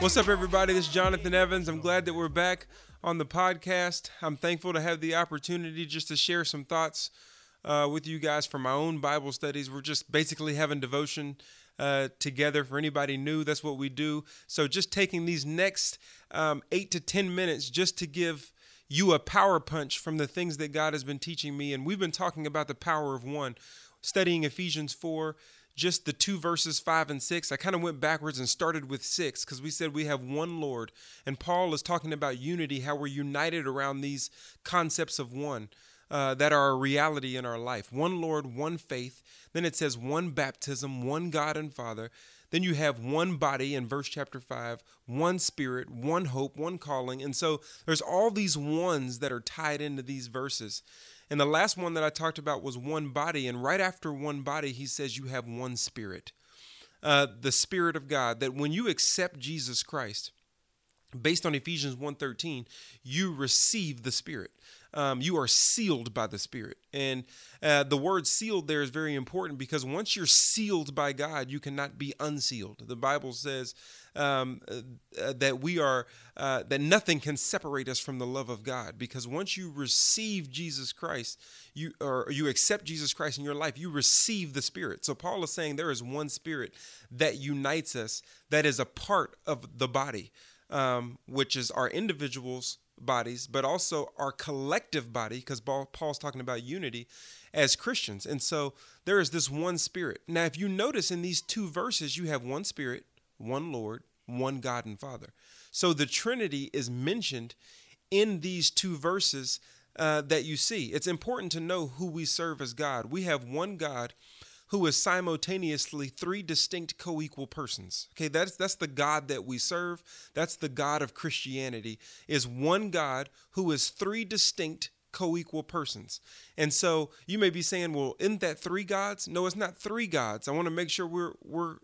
What's up, everybody? This is Jonathan Evans. I'm glad that we're back on the podcast. I'm thankful to have the opportunity just to share some thoughts uh, with you guys from my own Bible studies. We're just basically having devotion uh, together. For anybody new, that's what we do. So, just taking these next um, eight to 10 minutes just to give you a power punch from the things that God has been teaching me. And we've been talking about the power of one, studying Ephesians 4 just the two verses five and six. I kind of went backwards and started with six because we said we have one Lord. And Paul is talking about unity, how we're united around these concepts of one uh, that are a reality in our life one Lord, one faith. Then it says one baptism, one God and Father. Then you have one body in verse chapter 5, one spirit, one hope, one calling. And so there's all these ones that are tied into these verses. And the last one that I talked about was one body. And right after one body, he says you have one spirit, uh, the Spirit of God. That when you accept Jesus Christ, based on Ephesians 1:13, you receive the Spirit. Um, you are sealed by the Spirit, and uh, the word "sealed" there is very important because once you're sealed by God, you cannot be unsealed. The Bible says um, uh, that we are uh, that nothing can separate us from the love of God because once you receive Jesus Christ, you or you accept Jesus Christ in your life, you receive the Spirit. So Paul is saying there is one Spirit that unites us, that is a part of the body um, which is our individuals' bodies, but also our collective body, because Paul's talking about unity as Christians. And so there is this one spirit. Now, if you notice in these two verses, you have one spirit, one Lord, one God and Father. So the Trinity is mentioned in these two verses uh, that you see. It's important to know who we serve as God. We have one God who is simultaneously three distinct co-equal persons. Okay, that's that's the God that we serve. That's the God of Christianity is one God who is three distinct co-equal persons. And so you may be saying, well, isn't that three gods? No, it's not three gods. I want to make sure we're we're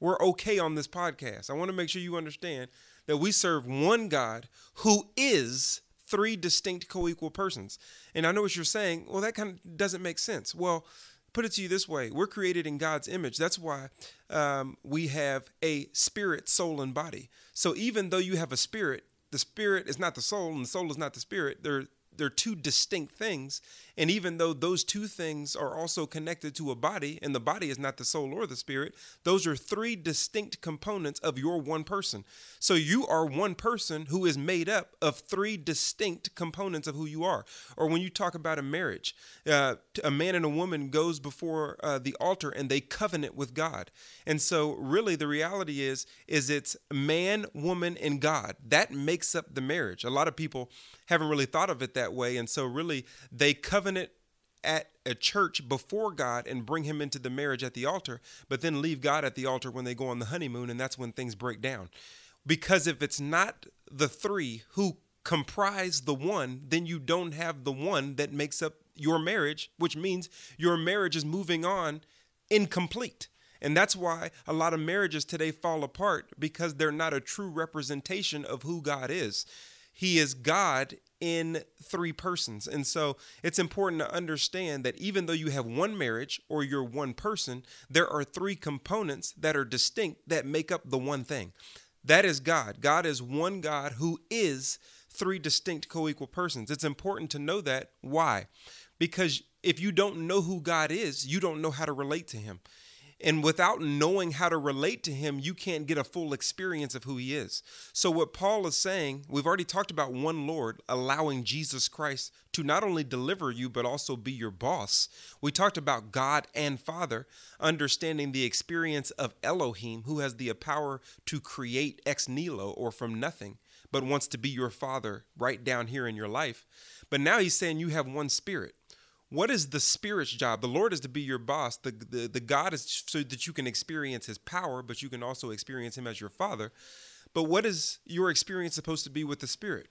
we're okay on this podcast. I want to make sure you understand that we serve one God who is three distinct co-equal persons. And I know what you're saying, well that kind of doesn't make sense. Well, put it to you this way we're created in god's image. That's why um, we have a spirit soul and body. So even though you have a spirit the spirit is not the soul and the soul is not the spirit they're they're two distinct things. And even though those two things are also connected to a body, and the body is not the soul or the spirit, those are three distinct components of your one person. So you are one person who is made up of three distinct components of who you are. Or when you talk about a marriage, uh, a man and a woman goes before uh, the altar and they covenant with God. And so really the reality is, is it's man, woman, and God. That makes up the marriage. A lot of people haven't really thought of it that way. And so, really, they covenant at a church before God and bring him into the marriage at the altar, but then leave God at the altar when they go on the honeymoon. And that's when things break down. Because if it's not the three who comprise the one, then you don't have the one that makes up your marriage, which means your marriage is moving on incomplete. And that's why a lot of marriages today fall apart because they're not a true representation of who God is. He is God in three persons. And so it's important to understand that even though you have one marriage or you're one person, there are three components that are distinct that make up the one thing. That is God. God is one God who is three distinct co equal persons. It's important to know that. Why? Because if you don't know who God is, you don't know how to relate to Him. And without knowing how to relate to him, you can't get a full experience of who he is. So, what Paul is saying, we've already talked about one Lord allowing Jesus Christ to not only deliver you, but also be your boss. We talked about God and Father, understanding the experience of Elohim, who has the power to create ex nihilo or from nothing, but wants to be your Father right down here in your life. But now he's saying you have one spirit what is the spirit's job? The lord is to be your boss. The, the, the god is so that you can experience his power but you can also experience him as your father. But what is your experience supposed to be with the spirit?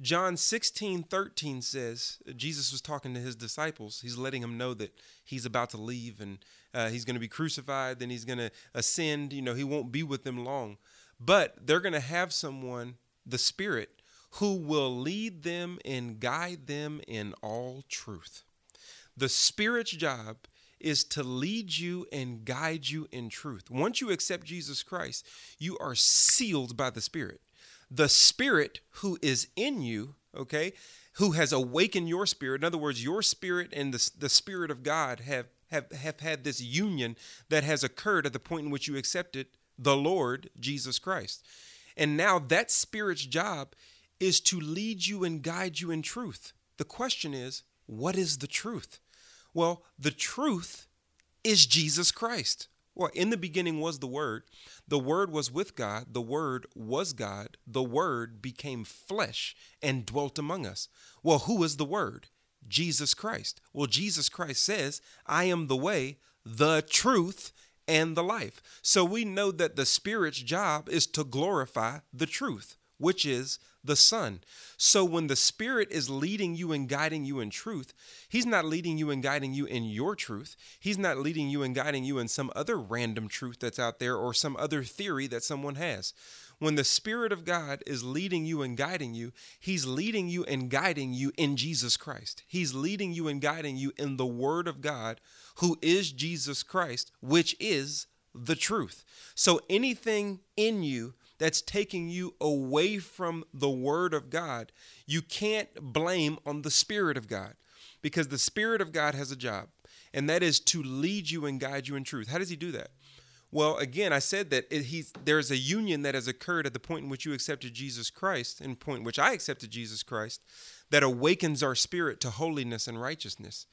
John 16 13 says jesus was talking to his disciples. He's letting them know that he's about to leave and uh, he's going to be crucified then he's going to ascend. You know he won't be with them long. But they're going to have someone the spirit who will lead them and guide them in all truth. The Spirit's job is to lead you and guide you in truth. Once you accept Jesus Christ, you are sealed by the Spirit. The Spirit who is in you, okay, who has awakened your spirit. In other words, your spirit and the, the Spirit of God have, have, have had this union that has occurred at the point in which you accepted the Lord Jesus Christ. And now that Spirit's job is to lead you and guide you in truth. The question is, what is the truth? Well, the truth is Jesus Christ. Well, in the beginning was the Word. The Word was with God. The Word was God. The Word became flesh and dwelt among us. Well, who is the Word? Jesus Christ. Well, Jesus Christ says, I am the way, the truth, and the life. So we know that the Spirit's job is to glorify the truth, which is the Son. So when the Spirit is leading you and guiding you in truth, He's not leading you and guiding you in your truth. He's not leading you and guiding you in some other random truth that's out there or some other theory that someone has. When the Spirit of God is leading you and guiding you, He's leading you and guiding you in Jesus Christ. He's leading you and guiding you in the Word of God, who is Jesus Christ, which is the truth. So anything in you that's taking you away from the Word of God, you can't blame on the Spirit of God because the Spirit of God has a job, and that is to lead you and guide you in truth. How does He do that? Well, again, I said that it, there's a union that has occurred at the point in which you accepted Jesus Christ, and point in which I accepted Jesus Christ, that awakens our spirit to holiness and righteousness.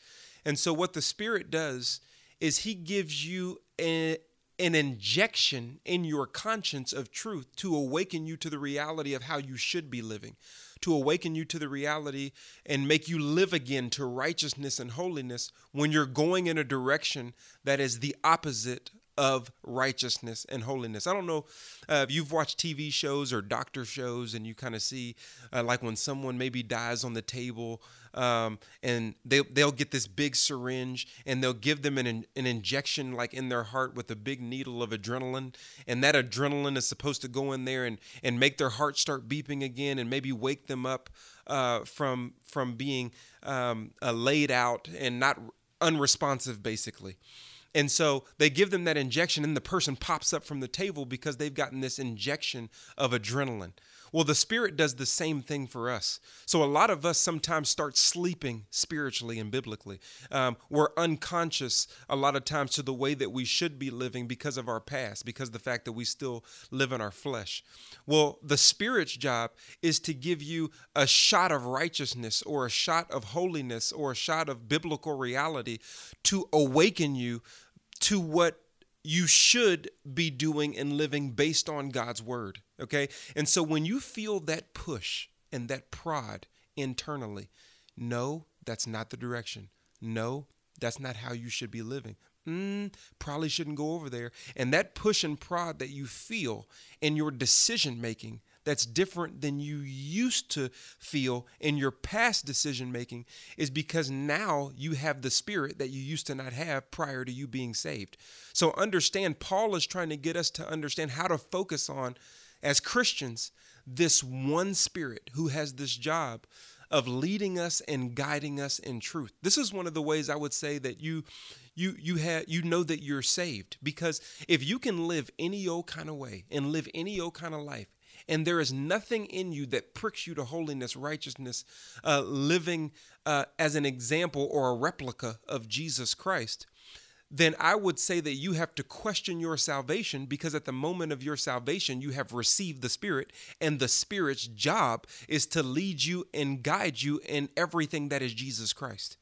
And so, what the Spirit does is He gives you a, an injection in your conscience of truth to awaken you to the reality of how you should be living, to awaken you to the reality and make you live again to righteousness and holiness when you're going in a direction that is the opposite of righteousness and holiness. I don't know uh, if you've watched TV shows or doctor shows and you kind of see, uh, like when someone maybe dies on the table um, and they, they'll get this big syringe and they'll give them an, an injection like in their heart with a big needle of adrenaline. And that adrenaline is supposed to go in there and, and make their heart start beeping again and maybe wake them up uh, from, from being um, uh, laid out and not unresponsive, basically. And so they give them that injection, and the person pops up from the table because they've gotten this injection of adrenaline. Well, the Spirit does the same thing for us. So a lot of us sometimes start sleeping spiritually and biblically. Um, we're unconscious a lot of times to the way that we should be living because of our past, because of the fact that we still live in our flesh. Well, the Spirit's job is to give you a shot of righteousness or a shot of holiness or a shot of biblical reality to awaken you to what you should be doing and living based on God's word. Okay. And so when you feel that push and that prod internally, no, that's not the direction. No, that's not how you should be living. Mm, probably shouldn't go over there. And that push and prod that you feel in your decision making that's different than you used to feel in your past decision making is because now you have the spirit that you used to not have prior to you being saved. So understand, Paul is trying to get us to understand how to focus on, as Christians, this one spirit who has this job of leading us and guiding us in truth. This is one of the ways I would say that you you you have you know that you're saved because if you can live any old kind of way and live any old kind of life and there is nothing in you that pricks you to holiness, righteousness, uh, living uh, as an example or a replica of Jesus Christ, then I would say that you have to question your salvation because at the moment of your salvation, you have received the Spirit, and the Spirit's job is to lead you and guide you in everything that is Jesus Christ.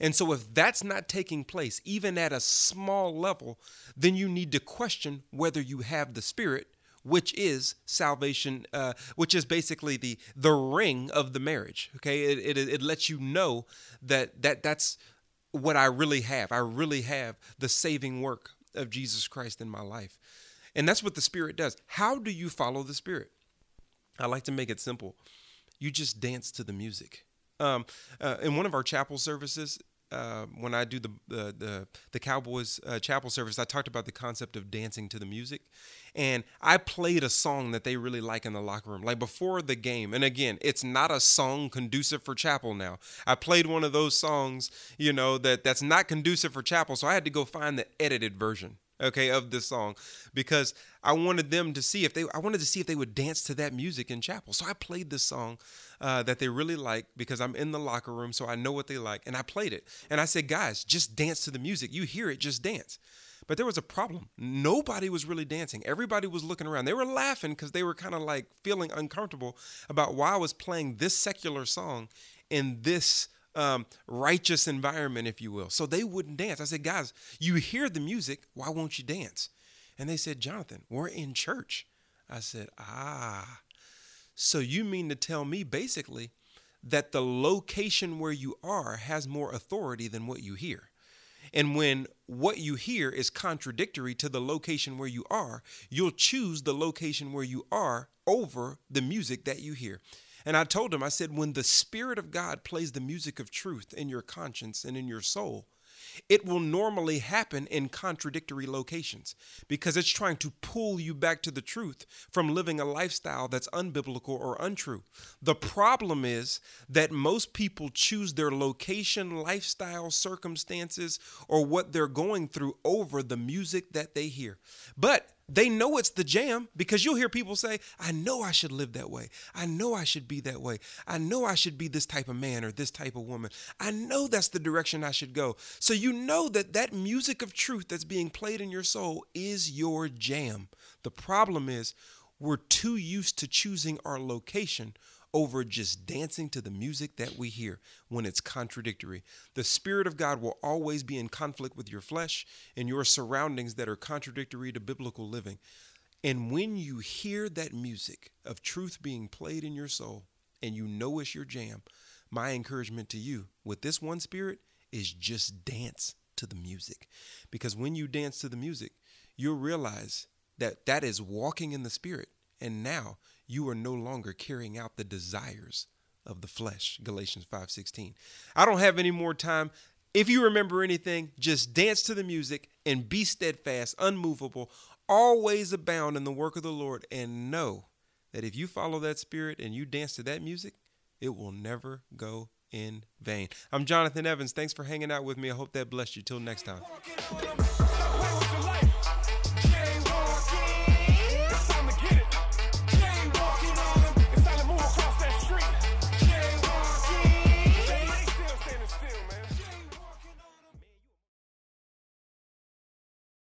And so, if that's not taking place, even at a small level, then you need to question whether you have the Spirit which is salvation, uh, which is basically the the ring of the marriage. Okay, it, it, it lets you know that that that's what I really have. I really have the saving work of Jesus Christ in my life, and that's what the Spirit does. How do you follow the Spirit? I like to make it simple. You just dance to the music. Um, uh, in one of our chapel services, uh, when I do the the the, Cowboys uh, chapel service, I talked about the concept of dancing to the music, and I played a song that they really like in the locker room, like before the game. And again, it's not a song conducive for chapel now. I played one of those songs, you know, that that's not conducive for chapel, so I had to go find the edited version okay of this song because i wanted them to see if they i wanted to see if they would dance to that music in chapel so i played this song uh, that they really like because i'm in the locker room so i know what they like and i played it and i said guys just dance to the music you hear it just dance but there was a problem. Nobody was really dancing. Everybody was looking around. They were laughing because they were kind of like feeling uncomfortable about why I was playing this secular song in this um, righteous environment, if you will. So they wouldn't dance. I said, guys, you hear the music. Why won't you dance? And they said, Jonathan, we're in church. I said, ah. So you mean to tell me basically that the location where you are has more authority than what you hear? And when what you hear is contradictory to the location where you are, you'll choose the location where you are over the music that you hear. And I told him, I said, when the Spirit of God plays the music of truth in your conscience and in your soul, it will normally happen in contradictory locations because it's trying to pull you back to the truth from living a lifestyle that's unbiblical or untrue. The problem is that most people choose their location, lifestyle, circumstances, or what they're going through over the music that they hear. But they know it's the jam because you'll hear people say, I know I should live that way. I know I should be that way. I know I should be this type of man or this type of woman. I know that's the direction I should go. So you know that that music of truth that's being played in your soul is your jam. The problem is we're too used to choosing our location over just dancing to the music that we hear when it's contradictory. The Spirit of God will always be in conflict with your flesh and your surroundings that are contradictory to biblical living. And when you hear that music of truth being played in your soul and you know it's your jam, my encouragement to you with this one spirit is just dance to the music. Because when you dance to the music, you'll realize that that is walking in the spirit. And now you are no longer carrying out the desires of the flesh galatians 5:16 i don't have any more time. If you remember anything just dance to the music and be steadfast unmovable always abound in the work of the lord and know that if you follow that spirit and you dance to that music it will never go in vain. I'm jonathan evans. Thanks for hanging out with me. I hope that blessed you. Till next time.